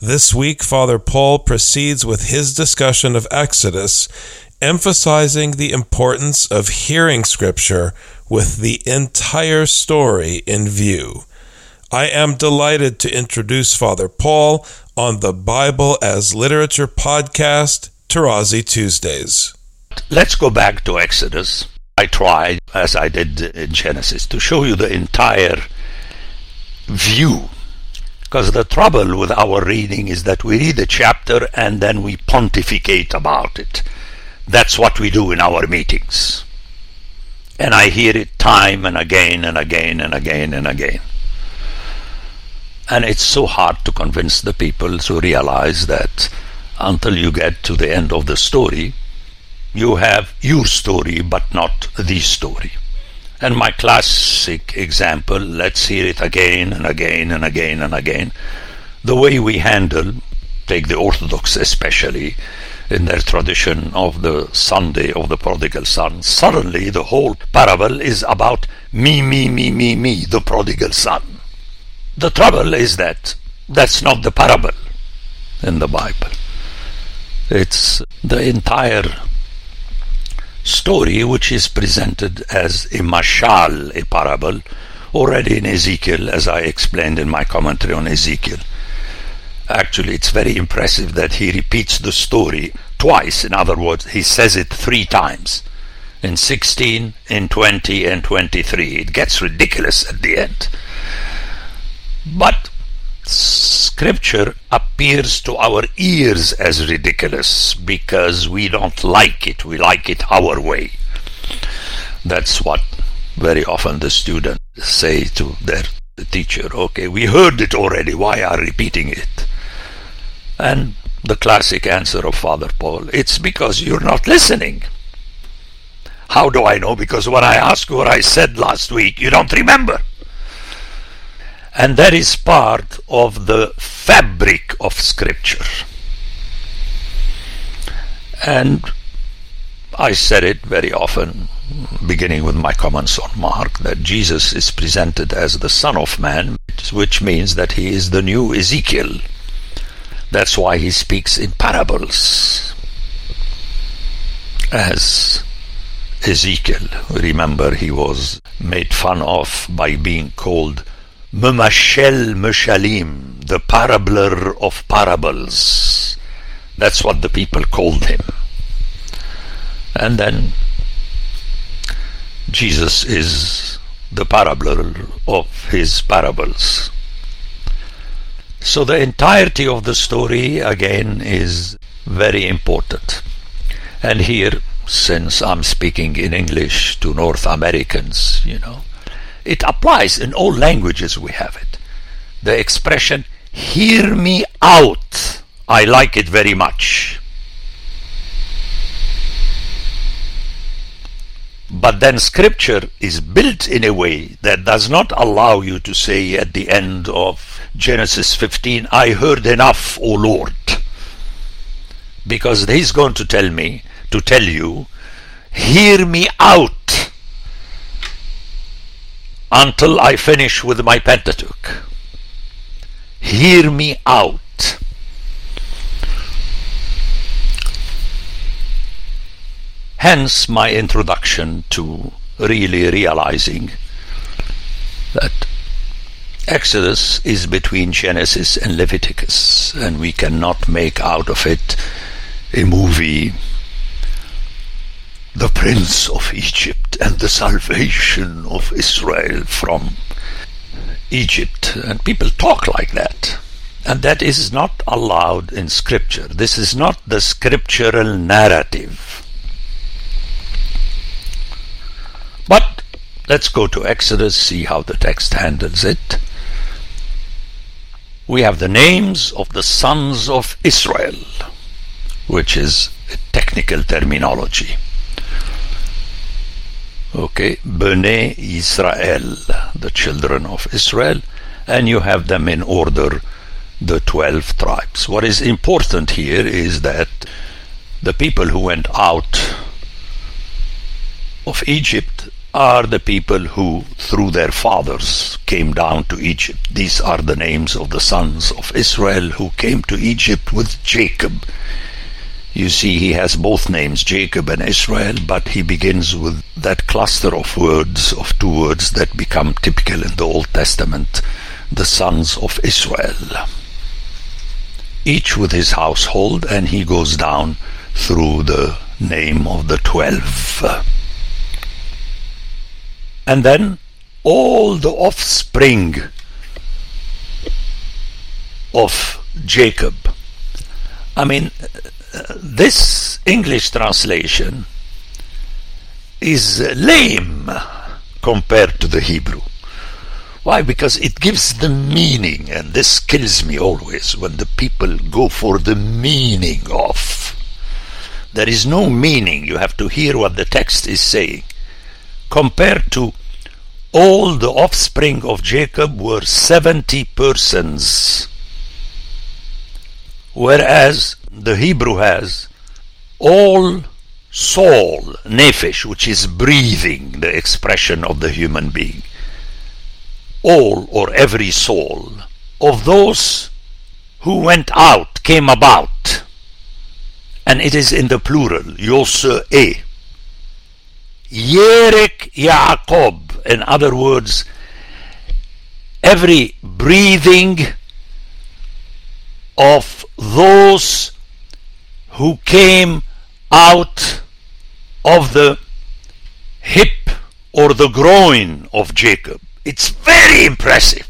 This week, Father Paul proceeds with his discussion of Exodus, emphasizing the importance of hearing Scripture with the entire story in view. I am delighted to introduce Father Paul on the Bible as Literature podcast, Tarazi Tuesdays. Let's go back to Exodus. I tried, as I did in Genesis, to show you the entire view. Because the trouble with our reading is that we read a chapter and then we pontificate about it. That's what we do in our meetings. And I hear it time and again and again and again and again. And it's so hard to convince the people to realize that until you get to the end of the story, you have your story but not the story. And my classic example, let's hear it again and again and again and again. The way we handle, take the Orthodox especially, in their tradition of the Sunday of the prodigal son, suddenly the whole parable is about me, me, me, me, me, the prodigal son. The trouble is that that's not the parable in the Bible. It's the entire story which is presented as a mashal, a parable, already in Ezekiel, as I explained in my commentary on Ezekiel. Actually, it's very impressive that he repeats the story twice. In other words, he says it three times. In 16, in 20, and 23. It gets ridiculous at the end. But scripture appears to our ears as ridiculous because we don't like it. We like it our way. That's what very often the students say to their teacher. Okay, we heard it already. Why are repeating it? And the classic answer of Father Paul, it's because you're not listening. How do I know? Because when I ask what I said last week, you don't remember. And that is part of the fabric of Scripture. And I said it very often, beginning with my comments on Mark, that Jesus is presented as the Son of Man, which means that he is the new Ezekiel. That's why he speaks in parables. As Ezekiel, remember, he was made fun of by being called Memashel Meshalim, the parabler of parables. That's what the people called him. And then Jesus is the parabler of his parables. So the entirety of the story again is very important. And here, since I'm speaking in English to North Americans, you know, it applies in all languages we have it. The expression, hear me out, I like it very much. But then scripture is built in a way that does not allow you to say at the end of Genesis 15, I heard enough, O Lord. Because he's going to tell me, to tell you, hear me out until I finish with my Pentateuch. Hear me out. Hence my introduction to really realizing that Exodus is between Genesis and Leviticus, and we cannot make out of it a movie the Prince of Egypt and the salvation of Israel from Egypt. And people talk like that. And that is not allowed in Scripture. This is not the scriptural narrative. But let's go to Exodus, see how the text handles it. We have the names of the sons of Israel. which is a technical terminology. Okay, Bnei Israel, the children of Israel, and you have them in order, the 12 tribes. What is important here is that the people who went out of Egypt are the people who, through their fathers, came down to Egypt. These are the names of the sons of Israel who came to Egypt with Jacob. You see, he has both names, Jacob and Israel, but he begins with that cluster of words, of two words that become typical in the Old Testament, the sons of Israel. Each with his household, and he goes down through the name of the twelve. And then all the offspring of Jacob. I mean, this English translation is lame compared to the Hebrew. Why? Because it gives the meaning, and this kills me always when the people go for the meaning of. There is no meaning. You have to hear what the text is saying. Compared to all the offspring of Jacob were 70 persons, whereas the Hebrew has all soul, nefesh, which is breathing, the expression of the human being. All or every soul of those who went out, came about. And it is in the plural, Yoseh. Yerek Yaakov, in other words, every breathing of those who came out of the hip or the groin of Jacob. It's very impressive.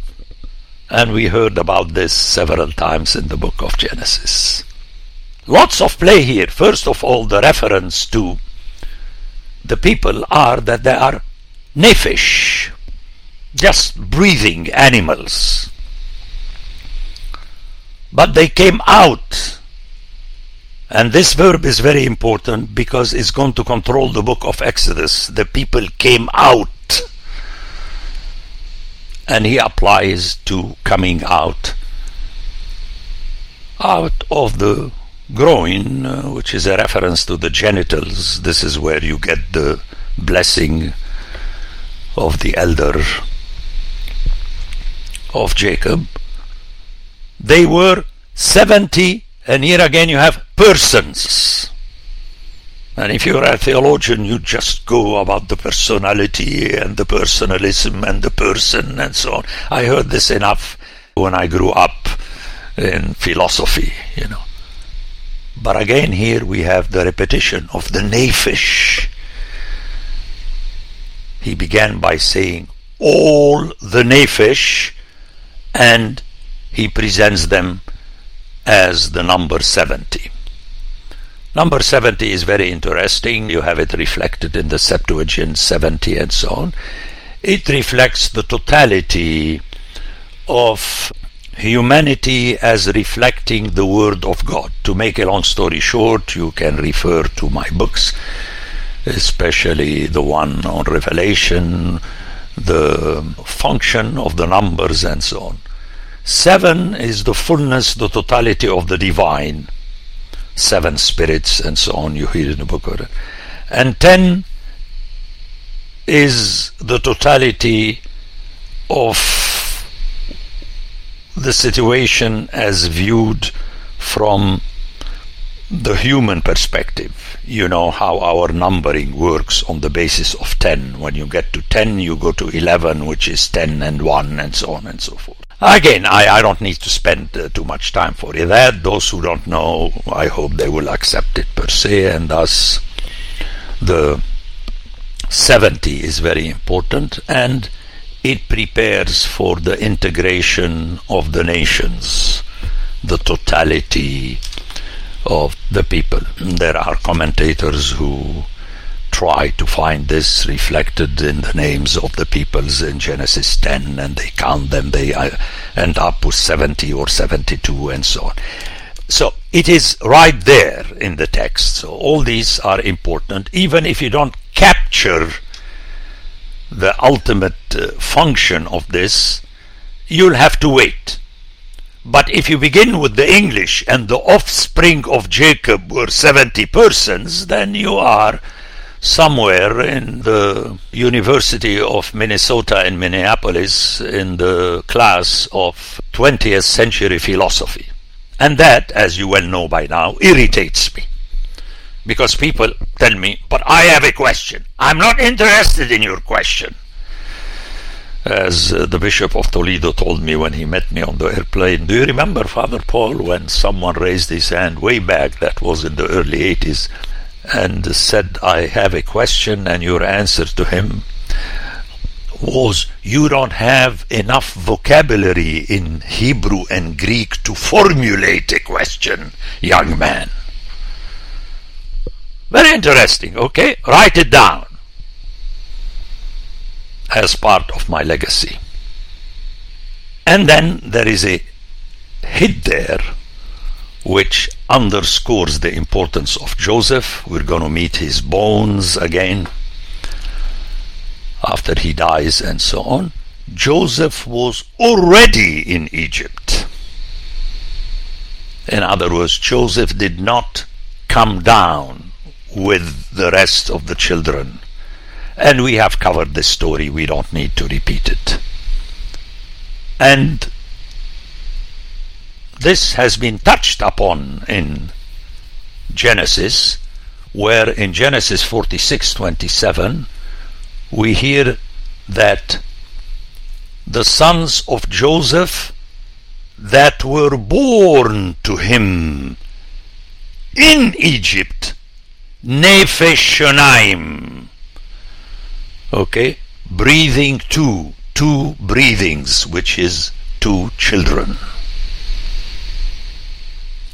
And we heard about this several times in the book of Genesis. Lots of play here. First of all, the reference to the people are that they are nephesh, just breathing animals. But they came out and this verb is very important because it's going to control the book of Exodus. The people came out. And he applies to coming out out of the groin, uh, which is a reference to the genitals. This is where you get the blessing of the elder of Jacob. They were 70 and here again you have persons. And if you're a theologian, you just go about the personality and the personalism and the person and so on. I heard this enough when I grew up in philosophy, you know. But again, here we have the repetition of the nephesh. He began by saying, all the nephesh, and he presents them as the number 70. Number 70 is very interesting. You have it reflected in the Septuagint 70 and so on. It reflects the totality of humanity as reflecting the Word of God. To make a long story short, you can refer to my books, especially the one on Revelation, the function of the numbers, and so on. Seven is the fullness, the totality of the divine. Seven spirits and so on, you hear in the book of. And ten is the totality of the situation as viewed from the human perspective. You know how our numbering works on the basis of 10. When you get to 10, you go to 11, which is 10 and 1, and so on and so forth. Again, I, I don't need to spend uh, too much time for that. Those who don't know, I hope they will accept it per se, and thus the 70 is very important, and it prepares for the integration of the nations, the totality of the people. There are commentators who try to find this reflected in the names of the peoples in Genesis 10 and they count them, they uh, end up with 70 or 72 and so on. So it is right there in the text. So all these are important, even if you don't capture the ultimate uh, function of this, you'll have to wait. But if you begin with the English and the offspring of Jacob were 70 persons, then you are somewhere in the University of Minnesota in Minneapolis in the class of 20th century philosophy. And that, as you well know by now, irritates me. Because people tell me, but I have a question. I'm not interested in your question. As uh, the Bishop of Toledo told me when he met me on the airplane, do you remember, Father Paul, when someone raised his hand way back, that was in the early 80s, and said, I have a question, and your answer to him was, You don't have enough vocabulary in Hebrew and Greek to formulate a question, young man. Very interesting, okay? Write it down as part of my legacy. And then there is a hit there which underscores the importance of Joseph. We're going to meet his bones again after he dies and so on. Joseph was already in Egypt. In other words, Joseph did not come down with the rest of the children. And we have covered this story, we don't need to repeat it. And this has been touched upon in Genesis, where in Genesis 46:27 we hear that the sons of Joseph that were born to him in Egypt, Nephesh Shonaim, okay, breathing two, two breathings, which is two children.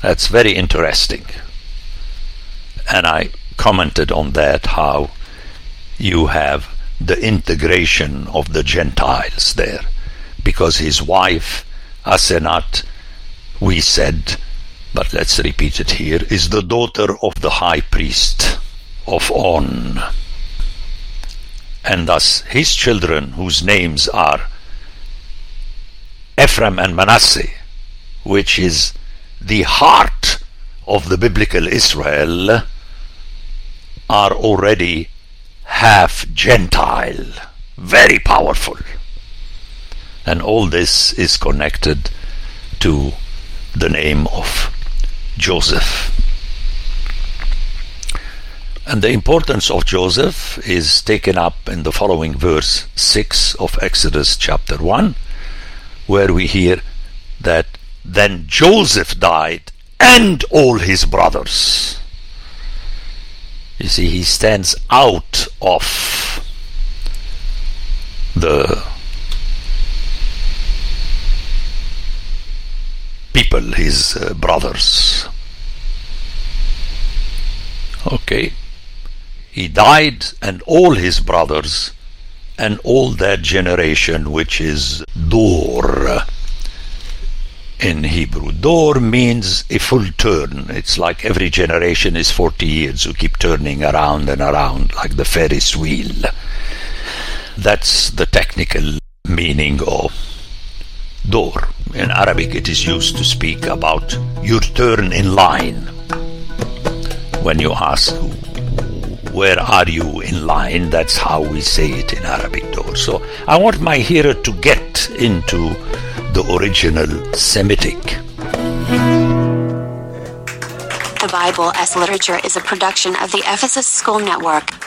That's very interesting. And I commented on that how you have the integration of the Gentiles there. Because his wife, Asenat, we said, but let's repeat it here, is the daughter of the high priest of On. And thus his children, whose names are Ephraim and Manasseh, which is the heart of the biblical Israel are already half Gentile. Very powerful. And all this is connected to the name of Joseph. And the importance of Joseph is taken up in the following verse 6 of Exodus chapter 1, where we hear that then Joseph died and all his brothers. You see, he stands out of the people, his uh, brothers. Okay. He died, and all his brothers, and all that generation which is Dor in Hebrew. Dor means a full turn. It's like every generation is 40 years. You keep turning around and around like the Ferris wheel. That's the technical meaning of Dor. In Arabic, it is used to speak about your turn in line. When you ask, where are you in line? That's how we say it in Arabic, Dor. So I want my hearer to get into the original Semitic. The Bible as Literature is a production of the Ephesus School Network.